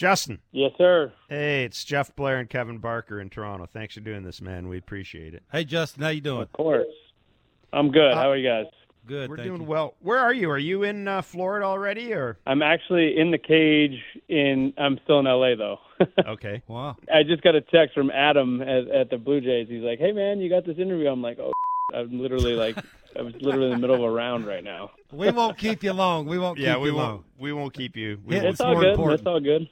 Justin. Yes, sir. Hey, it's Jeff Blair and Kevin Barker in Toronto. Thanks for doing this, man. We appreciate it. Hey, Justin, how you doing? Of course. I'm good. How are you guys? Good. We're thank doing you. well. Where are you? Are you in uh, Florida already, or I'm actually in the cage. In I'm still in LA though. okay? Wow. I just got a text from Adam at, at the Blue Jays. He's like, "Hey man, you got this interview." I'm like, "Oh." I'm literally like, I was literally in the middle of a round right now. We won't keep you long. We won't Yeah, keep we you won't. long. We won't keep you. We Yeah, won't It's all more good. important. It's all good.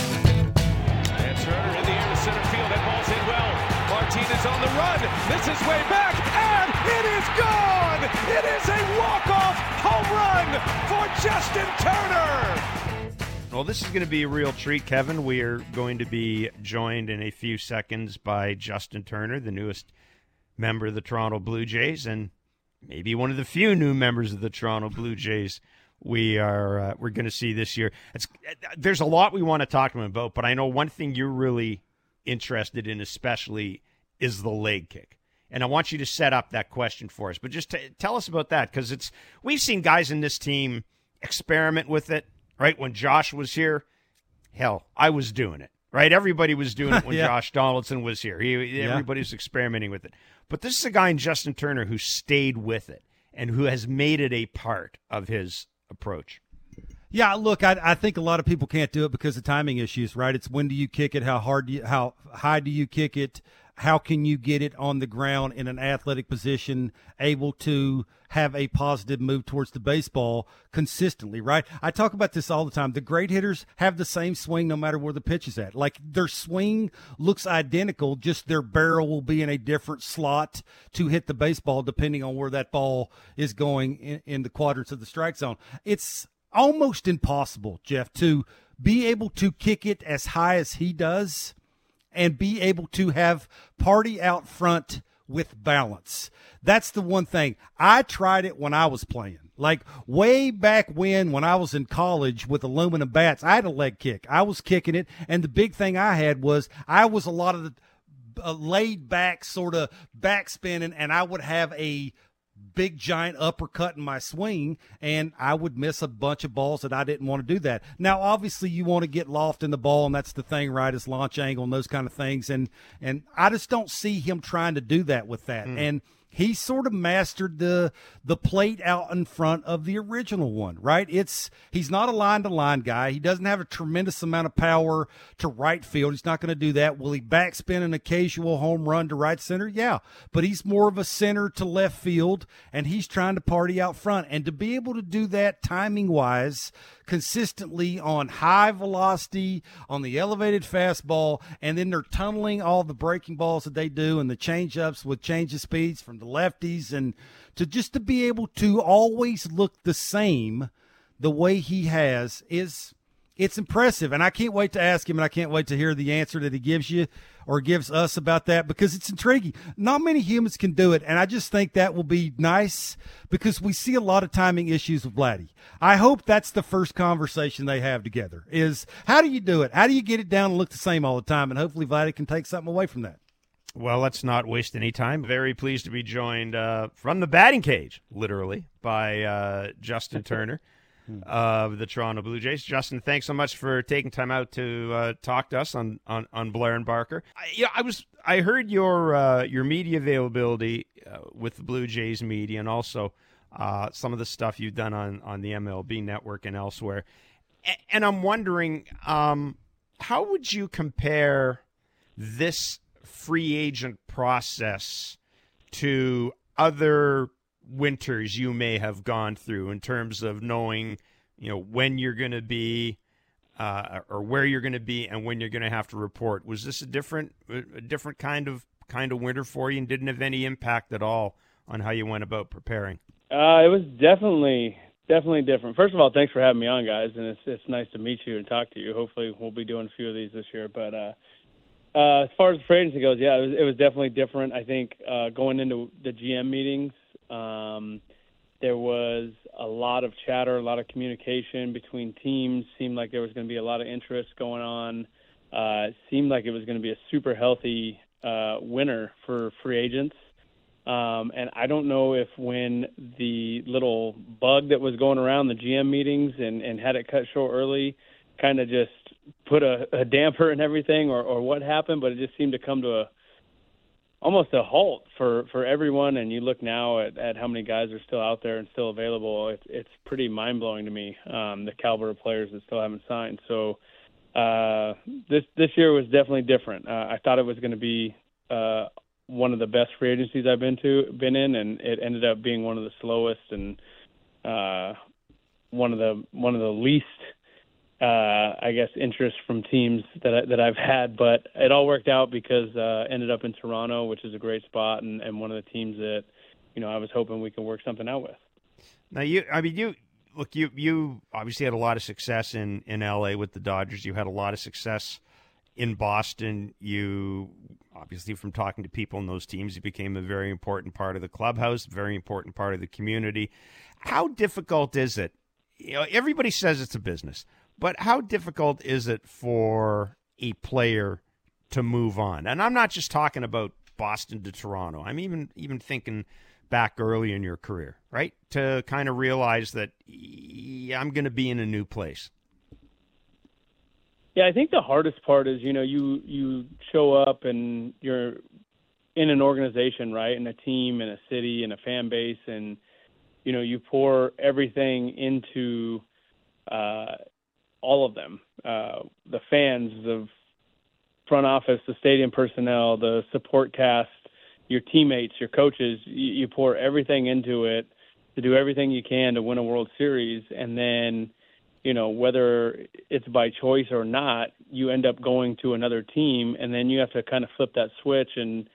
And Turner in the air to center field. That ball's hit well. Martinez on the run. Misses way back. And it is gone. It is a walk-off home run for Justin Turner. Well, this is going to be a real treat, Kevin. We are going to be joined in a few seconds by Justin Turner, the newest member of the Toronto Blue Jays, and maybe one of the few new members of the Toronto Blue Jays we are uh, we're going to see this year. It's, there's a lot we want to talk to him about, but I know one thing you're really interested in, especially, is the leg kick. And I want you to set up that question for us. But just t- tell us about that because it's we've seen guys in this team experiment with it. Right when Josh was here, hell, I was doing it. Right, everybody was doing it when Yeah. Josh Donaldson was here. He, Yeah. everybody was experimenting with it. But this is a guy in Justin Turner who stayed with it and who has made it a part of his approach. Yeah, look, I, I think a lot of people can't do it because of timing issues, right? It's when do you kick it? How hard do you, how high do you kick it? How can you get it on the ground in an athletic position, able to have a positive move towards the baseball consistently, right? I talk about this all the time. The great hitters have the same swing no matter where the pitch is at. Like their swing looks identical, just their barrel will be in a different slot to hit the baseball depending on where that ball is going in, in the quadrants of the strike zone. It's almost impossible, Jeff, to be able to kick it as high as he does and be able to have party out front with balance. That's the one thing. I tried it when I was playing. Like way back when, when I was in college with aluminum bats, I had a leg kick. I was kicking it. And the big thing I had was I was a lot of the uh, laid back sort of backspinning and I would have a big giant uppercut in my swing and I would miss a bunch of balls that I didn't want to do that. Now obviously you want to get loft in the ball and that's the thing right is launch angle and those kind of things and and I just don't see him trying to do that with that. Hmm. And he sort of mastered the the plate out in front of the original one, right? It's he's not a line to line guy. He doesn't have a tremendous amount of power to right field. He's not going to do that. Will he backspin an occasional home run to right center? Yeah, but he's more of a center to left field, and he's trying to party out front. And to be able to do that timing wise, consistently on high velocity, on the elevated fastball, and then they're tunneling all the breaking balls that they do and the change ups with change of speeds from the lefties and to just to be able to always look the same the way he has is it's impressive. And i can't wait to ask him and i can't wait to hear the answer that he gives you or gives us about that because it's intriguing. Not many humans can do it. And i just think that will be nice because we see a lot of timing issues with Vladdy. i hope that's the first conversation they have together is how do you do it? How do you get it down and look the same all the time? And hopefully Vladdy can take something away from that Well, let's not waste any time. Very pleased to be joined uh, from the batting cage, literally, by uh, Justin Turner of the Toronto Blue Jays. Justin, thanks so much for taking time out to uh, talk to us on, on, on Blair and Barker. I, yeah, I was I heard your uh, your media availability uh, with the Blue Jays media, and also uh, some of the stuff you've done on on the MLB Network and elsewhere. A- and I'm wondering, um, how would you compare this free agent process to other winters you may have gone through in terms of knowing, you know, when you're going to be uh, or where you're going to be and when you're going to have to report. Was this a different a different kind of kind of winter for you and didn't have any impact at all on how you went about preparing? Uh, it was definitely definitely different. First of all, thanks for having me on, guys, and it's it's nice to meet you and talk to you. Hopefully, we'll be doing a few of these this year. But uh, uh, as far as free agency goes, yeah, it was, it was definitely different. I think uh, going into the GM meetings, um, there was a lot of chatter, a lot of communication between teams. Seemed like there was going to be a lot of interest going on. Uh, seemed like it was going to be a super healthy uh, winter for free agents. Um, and I don't know if when the little bug that was going around the GM meetings and, and had it cut short early kind of just put a, a damper in everything or, or what happened, but it just seemed to come to a almost a halt for for everyone. And you look now at, at how many guys are still out there and still available. It's it's pretty mind blowing to me um, the caliber of players that still haven't signed. So uh, this this year was definitely different. Uh, I thought it was going to be uh, one of the best free agencies I've been to been in, and it ended up being one of the slowest and uh, one of the one of the least, uh, I guess, interest from teams that I, that I've had. But it all worked out because uh, ended up in Toronto, which is a great spot, and, and one of the teams that you know I was hoping we could work something out with. Now you, I mean you. Look, you you obviously had a lot of success in, in LA with the Dodgers. You had a lot of success in Boston. You obviously from talking to people in those teams, you became a very important part of the clubhouse, very important part of the community. How difficult is it? You know, everybody says it's a business, but how difficult is it for a player to move on? And I'm not just talking about Boston to Toronto. I'm even even thinking back early in your career, right? To kind of realize that yeah, I'm going to be in a new place. Yeah, I think the hardest part is you know you you show up and you're in an organization, right, in a team, in a city, in a fan base, and you know you pour everything into uh, all of them, uh, the fans, the front office, the stadium personnel, the support cast, your teammates, your coaches. You, you pour everything into it to do everything you can to win a World Series, and then you know whether it's by choice or not you end up going to another team and then you have to kind of flip that switch and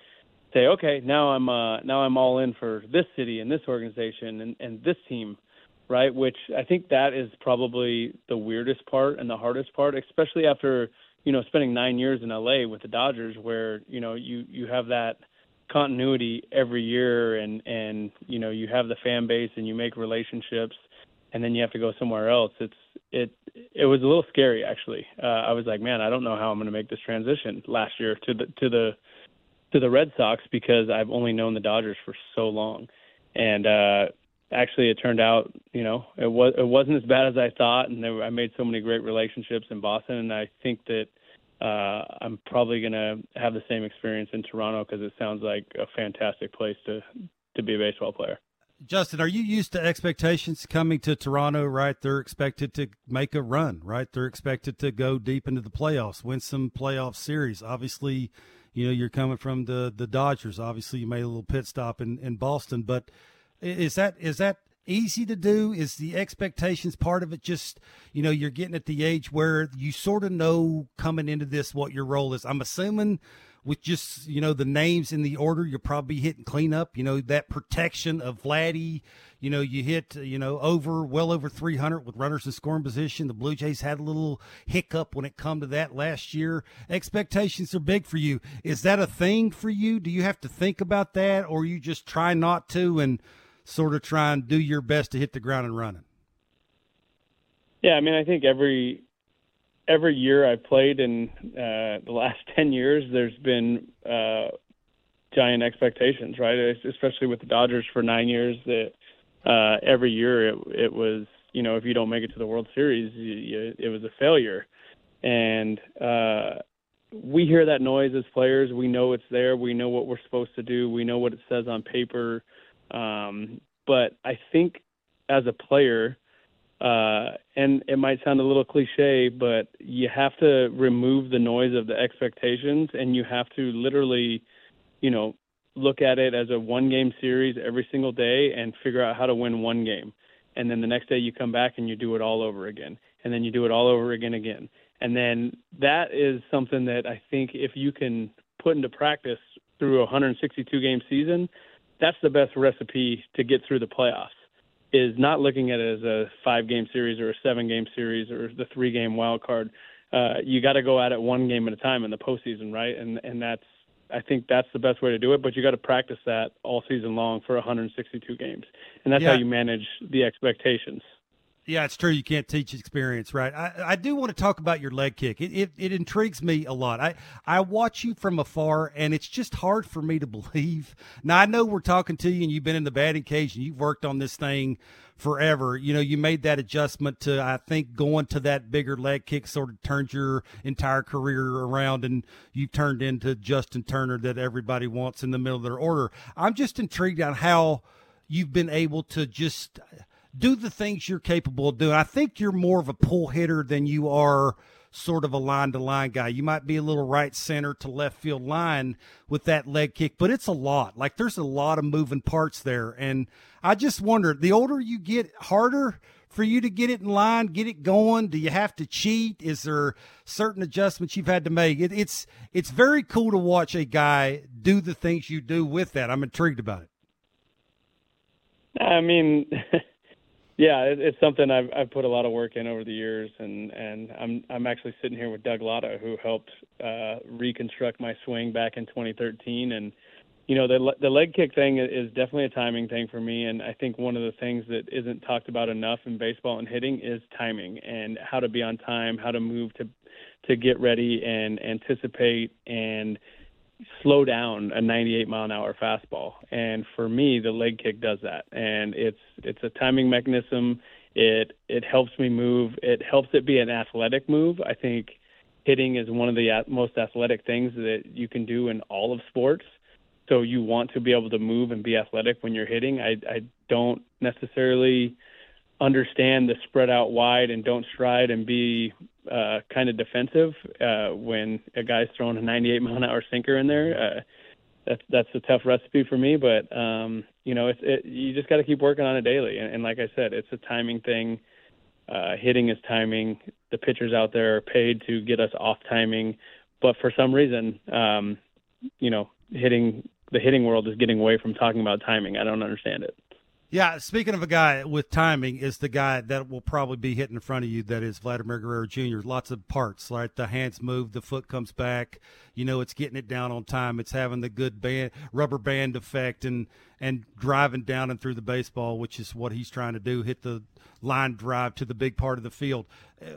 say okay now i'm uh now i'm all in for this city and this organization and and this team right which i think that is probably the weirdest part and the hardest part especially after you know spending 9 years in LA with the Dodgers where you know you you have that continuity every year and and you know you have the fan base and you make relationships and then you have to go somewhere else. It's it it was a little scary actually. Uh, I was like, man, I don't know how I'm going to make this transition last year to the to the to the Red Sox because I've only known the Dodgers for so long, and uh, actually it turned out, you know, it was it wasn't as bad as I thought, and there, I made so many great relationships in Boston, and I think that. Uh, I'm probably going to have the same experience in Toronto because it sounds like a fantastic place to to be a baseball player. Justin, are you used to expectations coming to Toronto, right? They're expected to make a run, right? They're expected to go deep into the playoffs, win some playoff series. Obviously, you know, you're coming from the, the Dodgers. Obviously, you made a little pit stop in, in Boston, but is that, is that easy to do? Is the expectations part of it just, you know, you're getting at the age where you sort of know coming into this what your role is? I'm assuming with just you know the names in the order you're probably hitting cleanup you know that protection of Vladdy you know you hit you know over well over 300 with runners in scoring position the blue jays had a little hiccup when it come to that last year expectations are big for you is that a thing for you do you have to think about that or you just try not to and sort of try and do your best to hit the ground and running yeah i mean i think every every year I've played in uh, the last ten years, there's been uh, giant expectations, right? Especially with the Dodgers for nine years, that uh, every year it, it was, you know, if you don't make it to the World Series, you, you, it was a failure, and uh, we hear that noise as players. We know it's there. We know what we're supposed to do. We know what it says on paper. Um, but I think as a player, uh, and it might sound a little cliche, but you have to remove the noise of the expectations, and you have to literally, you know, look at it as a one game series every single day and figure out how to win one game. And then the next day you come back and you do it all over again. And then you do it all over again again. And then that is something that I think if you can put into practice through a 162 game season, that's the best recipe to get through the playoffs is not looking at it as a five game series or a seven game series or the three game wild card. Uh, you got to go at it one game at a time in the postseason, right? And and that's I think that's the best way to do it. But you got to practice that all season long for 162 games, and that's yeah. how you manage the expectations. Yeah, it's true. You can't teach experience, right? I, I do want to talk about your leg kick. It, it, it intrigues me a lot. I, I watch you from afar, and it's just hard for me to believe. Now, I know we're talking to you, and you've been in the batting cage, and you've worked on this thing forever. You know, you made that adjustment to, I think, going to that bigger leg kick sort of turned your entire career around, and you turned into Justin Turner that everybody wants in the middle of their order. I'm just intrigued on how you've been able to just – do the things you're capable of doing. I think you're more of a pull hitter than you are sort of a line to line guy. You might be a little right center to left field line with that leg kick, but it's a lot. Like there's a lot of moving parts there. And I just wonder the older you get, harder for you to get it in line, get it going? Do you have to cheat? Is there certain adjustments you've had to make? It, it's it's very cool to watch a guy do the things you do with that. I'm intrigued about it. I mean, Yeah, it, it's something I've I've put a lot of work in over the years, and and I'm I'm actually sitting here with Doug Latta, who helped uh, reconstruct my swing back in 2013, and you know the the leg kick thing is definitely a timing thing for me, and I think one of the things that isn't talked about enough in baseball and hitting is timing and how to be on time, how to move to to get ready and anticipate and slow down a 98 mile an hour fastball. And for me, the leg kick does that. And it's it's a timing mechanism. It it helps me move. It helps it be an athletic move. I think hitting is one of the most athletic things that you can do in all of sports. So you want to be able to move and be athletic when you're hitting. I I don't necessarily understand the spread out wide and don't stride and be uh, kind of defensive uh, when a guy's throwing a 98 mile an hour sinker in there. Uh, that's that's a tough recipe for me, but um, you know, it's it, you just got to keep working on it daily. And, and like I said, it's a timing thing. Uh, hitting is timing. The pitchers out there are paid to get us off timing, but for some reason, um, you know, hitting the hitting world is getting away from talking about timing. I don't understand it. Yeah, speaking of a guy with timing, is the guy that will probably be hitting in front of you. That is Vladimir Guerrero Jr. Lots of parts, right? The hands move, the foot comes back. You know, it's getting it down on time. It's having the good band, rubber band effect, and and driving down and through the baseball, which is what he's trying to do. Hit the line drive to the big part of the field. Uh,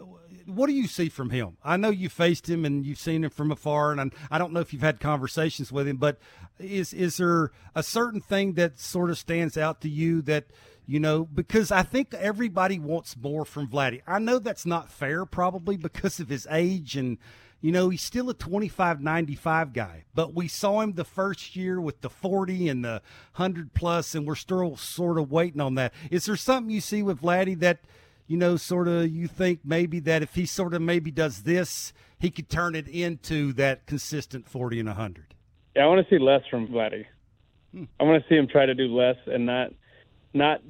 what do you see from him? I know you faced him and you've seen him from afar, and I don't know if you've had conversations with him, but is is there a certain thing that sort of stands out to you that you know because I think everybody wants more from Vladdy. I know that's not fair, probably because of his age and. You know, he's still a 25 95 guy, but we saw him the first year with the 40 and the 100 plus, and we're still sort of waiting on that. Is there something you see with Vladdy that, you know, sort of you think maybe that if he sort of maybe does this, he could turn it into that consistent 40 and 100? Yeah, I want to see less from Vladdy. Hmm. I want to see him try to do less and not, not.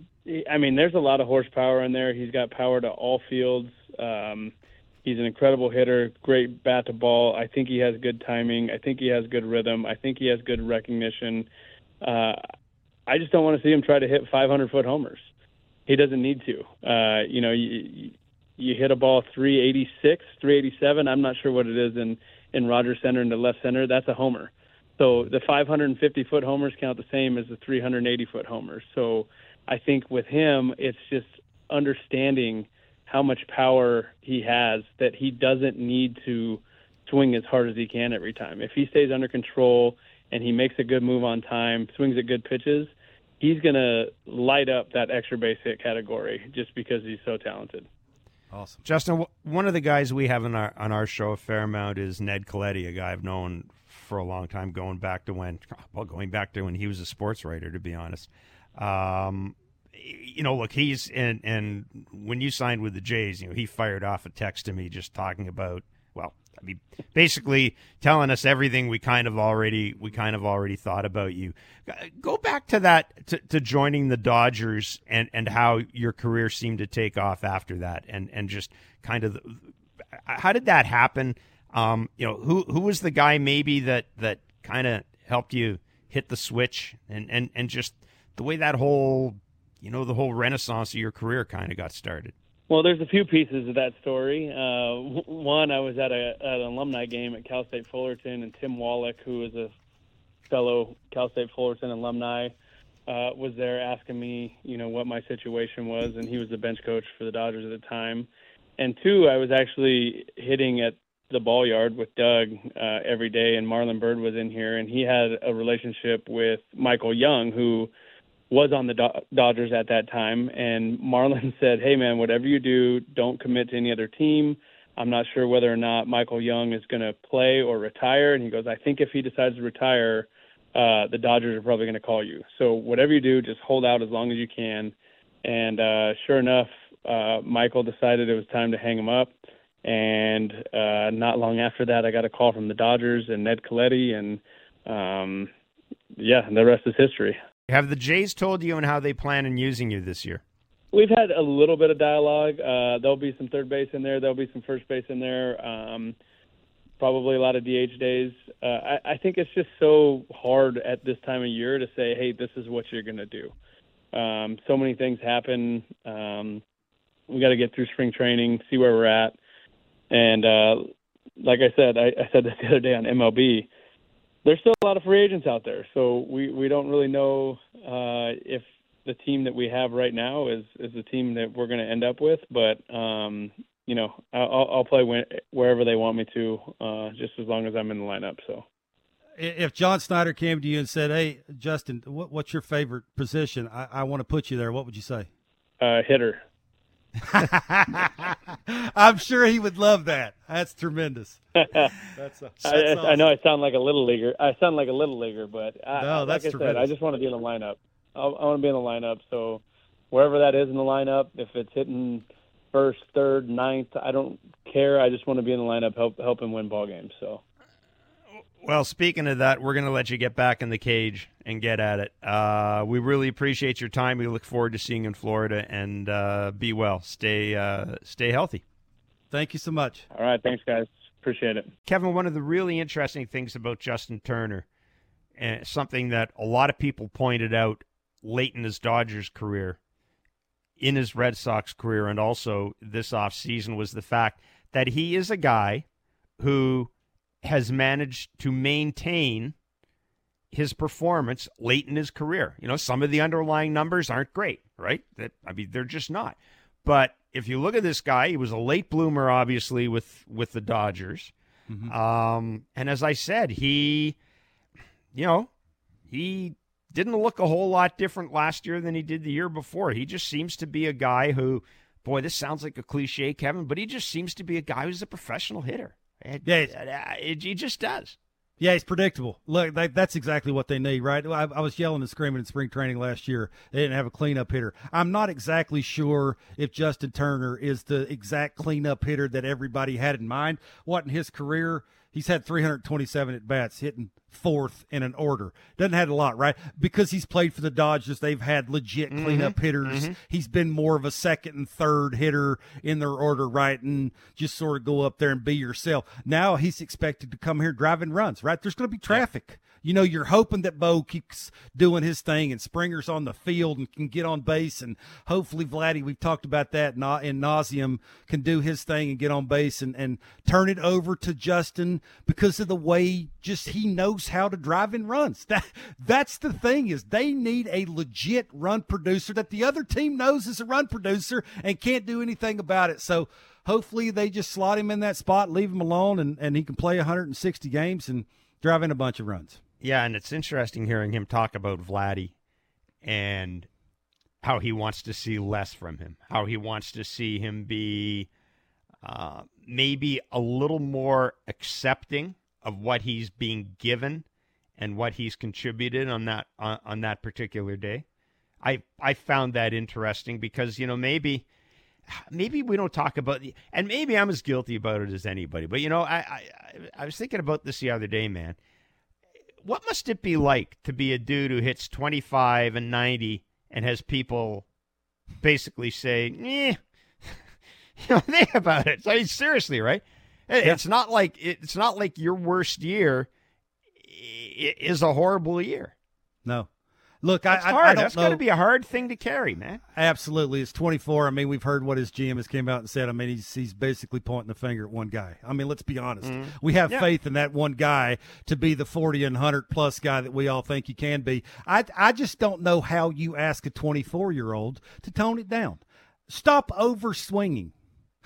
I mean, there's a lot of horsepower in there. He's got power to all fields. Um, he's an incredible hitter, great bat to ball. I think he has good timing. I think he has good rhythm. I think he has good recognition. Uh, I just don't want to see him try to hit 500 foot homers he doesn't need to. Uh, you know, you, you hit a ball 386, 387. I'm not sure what it is in in Rogers Centre in the left center. That's a homer. So the 550 foot homers count the same as the 380 foot homers. So I think with him, it's just understanding how much power he has that he doesn't need to swing as hard as he can every time. If he stays under control and he makes a good move on time, swings at good pitches, he's going to light up that extra base hit category just because he's so talented. Awesome, Justin. One of the guys we have on our on our show a fair amount is Ned Colletti, a guy I've known for a long time, going back to when well, going back to when he was a sports writer. To be honest, um, you know, look, he's and and when you signed with the Jays, you know, he fired off a text to me just talking about well, I mean, basically telling us everything we kind of already we kind of already thought about you. Go back to that to, to joining the Dodgers and and how your career seemed to take off after that, and and just kind of how did that happen? Um, you know, who who was the guy maybe that that kind of helped you hit the switch, and and and just the way that whole you know the whole renaissance of your career kind of got started. Well, there's a few pieces of that story. Uh, one, I was at, a, at an alumni game at Cal State Fullerton, and Tim Wallach, who is a fellow Cal State Fullerton alumni, uh, was there asking me, you know, what my situation was, and he was the bench coach for the Dodgers at the time. And two, I was actually hitting at the ball yard with Doug uh, every day, and Marlon Byrd was in here, and he had a relationship with Michael Young, who was on the Do- Dodgers at that time. And Marlon said, "Hey, man, whatever you do, don't commit to any other team." I'm not sure whether or not Michael Young is going to play or retire. And he goes, I think if he decides to retire, uh, the Dodgers are probably going to call you. So whatever you do, just hold out as long as you can. And uh, sure enough, uh, Michael decided it was time to hang him up. And uh, not long after that, I got a call from the Dodgers and Ned Colletti, and um, yeah, the rest is history. Have the Jays told you and how they plan on using you this year? We've had a little bit of dialogue. Uh, there'll be some third base in there. There'll be some first base in there. Um, probably a lot of DH days. Uh, I, I think it's just so hard at this time of year to say, "Hey, this is what you're going to do." Um, so many things happen. Um, we got to get through spring training, see where we're at, and uh, like I said, I, I said this the other day on MLB. There's still a lot of free agents out there, so we we don't really know uh, if the team that we have right now is is the team that we're going to end up with. But um, you know, I'll, I'll play when, wherever they want me to, uh, just as long as I'm in the lineup. So, if John Schneider came to you and said, "Hey, Justin, what, what's your favorite position? I, I want to put you there," what would you say? Uh, hitter. I'm sure he would love that. That's tremendous. that's, a, that's I, awesome. I, know I sound like a little leaguer. I sound like a little leaguer, but I, no, that's like I tremendous. said, I just want to be in the lineup. I, I want to be in the lineup. So wherever that is in the lineup, if it's hitting first, third, ninth, I don't care. I just want to be in the lineup, help help him win ball games. So. Well, speaking of that, we're going to let you get back in the cage and get at it. Uh, we really appreciate your time. We look forward to seeing you in Florida, and uh, be well. Stay uh, stay healthy. Thank you so much. All right, thanks, guys. Appreciate it, Kevin. One of the really interesting things about Justin Turner, and something that a lot of people pointed out late in his Dodgers career, in his Red Sox career, and also this offseason was the fact that he is a guy who has managed to maintain his performance late in his career. You know, some of the underlying numbers aren't great, right? That I mean, they're just not. But if you look at this guy, he was a late bloomer, obviously with with the Dodgers. Mm-hmm. Um, and as I said, he, you know, he didn't look a whole lot different last year than he did the year before. He just seems to be a guy who, boy, this sounds like a cliche, Kevin, but he just seems to be a guy who's a professional hitter. It, yeah, it, uh, it, it just does. Yeah, he's predictable. Look, that's exactly what they need, right? I, I, was yelling and screaming in spring training last year. They didn't have a cleanup hitter. I'm not exactly sure if Justin Turner is the exact cleanup hitter that everybody had in mind. What in his career, he's had 327 at bats, hitting fourth in an order. Doesn't have a lot, right? Because he's played for the Dodgers, they've had legit mm-hmm. cleanup mm-hmm. hitters. Mm-hmm. He's been more of a second and third hitter in their order, right? And just sort of go up there and be yourself. Now he's expected to come here driving runs, right? There's going to be traffic you know, you're hoping that Bo keeps doing his thing and Springer's on the field and can get on base. And hopefully, Vladdy, we've talked about that in nauseum, can do his thing and get on base and, and turn it over to Justin because of the way just he knows how to drive in runs. That That's the thing is they need a legit run producer that the other team knows is a run producer and can't do anything about it. So, hopefully they just slot him in that spot, leave him alone, and, and he can play 160 games and drive in a bunch of runs. Yeah, and it's interesting hearing him talk about Vladdy and how he wants to see less from him, how he wants to see him be uh, maybe a little more accepting of what he's being given and what he's contributed on that on, on that particular day. I I found that interesting because you know maybe maybe we don't talk about the and maybe I'm as guilty about it as anybody. But you know I I, I was thinking about this the other day, man what must it be like to be a dude who hits 25 and 90 and has people basically say, eh, you know, think about it. I mean, seriously, right? It's not like it's not like your worst year is a horrible year. No, Look, That's I, I, hard. I don't That's got to be a hard thing to carry, man. Absolutely, it's 24. I mean, we've heard what his GM has came out and said. I mean, he's he's basically pointing the finger at one guy. I mean, let's be honest. Mm-hmm. We have Yeah. faith in that one guy to be the 40 and 100 plus guy that we all think he can be. I I just don't know how you ask a 24 year old to tone it down. Stop over swinging.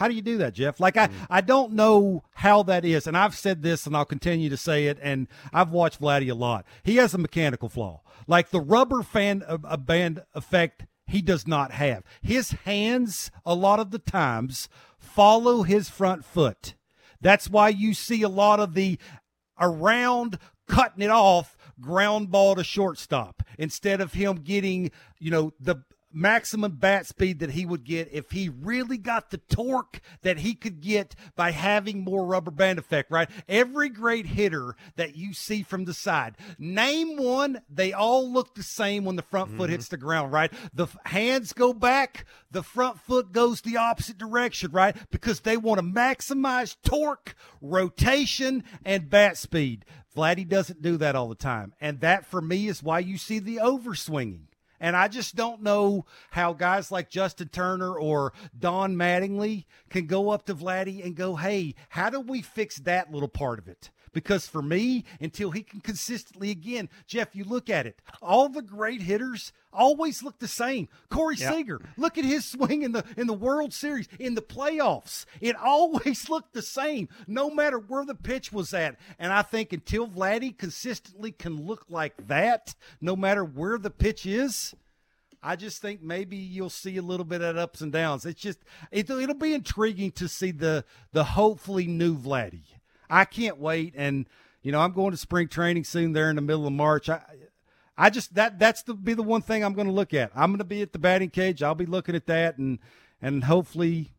How do you do that, Jeff? Like I, mm. I don't know how that is, and I've said this, and I'll continue to say it. And I've watched Vladdy a lot. He has a mechanical flaw, like the rubber fan a, a band effect. He does not have his hands. A lot of the times follow his front foot. That's why you see a lot of the around cutting it off ground ball to shortstop instead of him getting, you know, the maximum bat speed that he would get if he really got the torque that he could get by having more rubber band effect, right? Every great hitter that you see from the side, name one, they all look the same when the front foot mm-hmm. hits the ground, right? The hands go back, the front foot goes the opposite direction, right? Because they want to maximize torque, rotation, and bat speed. Vladdy doesn't do that all the time. And that for me is why you see the overswinging. And I just don't know how guys like Justin Turner or Don Mattingly can go up to Vladdy and go, hey, how do we fix that little part of it? Because for me, until he can consistently again, Jeff, you look at it, all the great hitters always look the same. Corey Yeah. Seager, look at his swing in the in the World Series, in the playoffs. It always looked the same, no matter where the pitch was at. And I think until Vladdy consistently can look like that, no matter where the pitch is, I just think maybe you'll see a little bit of ups and downs. It's just it'll, it'll be intriguing to see the the hopefully new Vladdy. I can't wait, and you know I'm going to spring training soon there in the middle of March. I I just that that's the be the one thing I'm going to look at. I'm going to be at the batting cage. I'll be looking at that, and and hopefully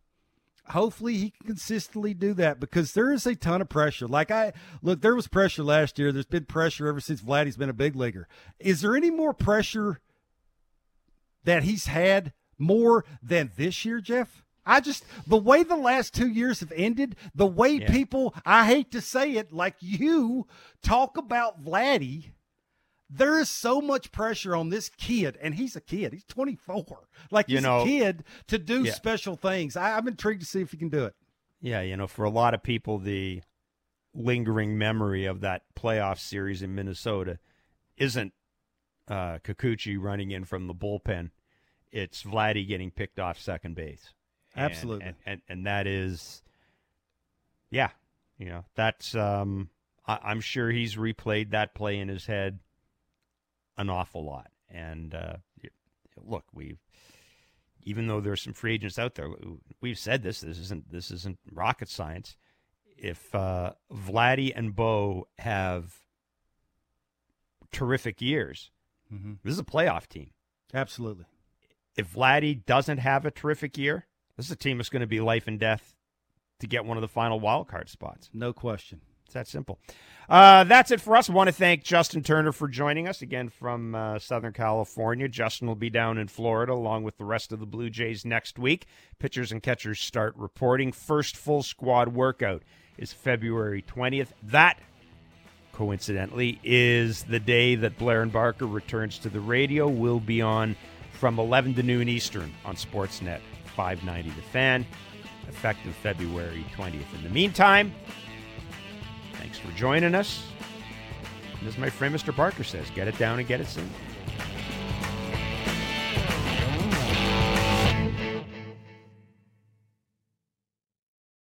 hopefully he can consistently do that because there is a ton of pressure. Like I look, there was pressure last year. There's been pressure ever since Vladdy's been a big leaguer. Is there any more pressure that he's had more than this year, Jeff? I just the way the last two years have ended, the way Yeah. people I hate to say it, like you talk about Vladdy. There is so much pressure on this kid, and he's a kid. He's 24. Like You he's know- a kid to do Yeah. special things. I, I'm intrigued to see if he can do it. Yeah, you know, for a lot of people, the lingering memory of that playoff series in Minnesota isn't uh, Kikuchi running in from the bullpen. It's Vladdy getting picked off second base. And- Absolutely. And, and, and that is, yeah, you know, that's, um, I, I'm sure he's replayed that play in his head an awful lot. And uh, look, we've, even though there's some free agents out there, we've said this. This isn't this isn't rocket science. If uh, Vladdy and Bo have terrific years, Mm-hmm. this is a playoff team. Absolutely. If Vladdy doesn't have a terrific year, this is a team that's going to be life and death to get one of the final wild card spots. No question. It's that simple. Uh, that's it for us. I want to thank Justin Turner for joining us again from uh, Southern California. Justin will be down in Florida along with the rest of the Blue Jays next week. Pitchers and catchers start reporting. First full squad workout is February 20th. That, coincidentally, is the day that Blair and Barker returns to the radio. We'll be on from 11 to noon Eastern on Sportsnet 590 The Fan, effective February 20th. In the meantime, Thanks for joining us. And as my friend Mr. Barker says, get it down and get it soon.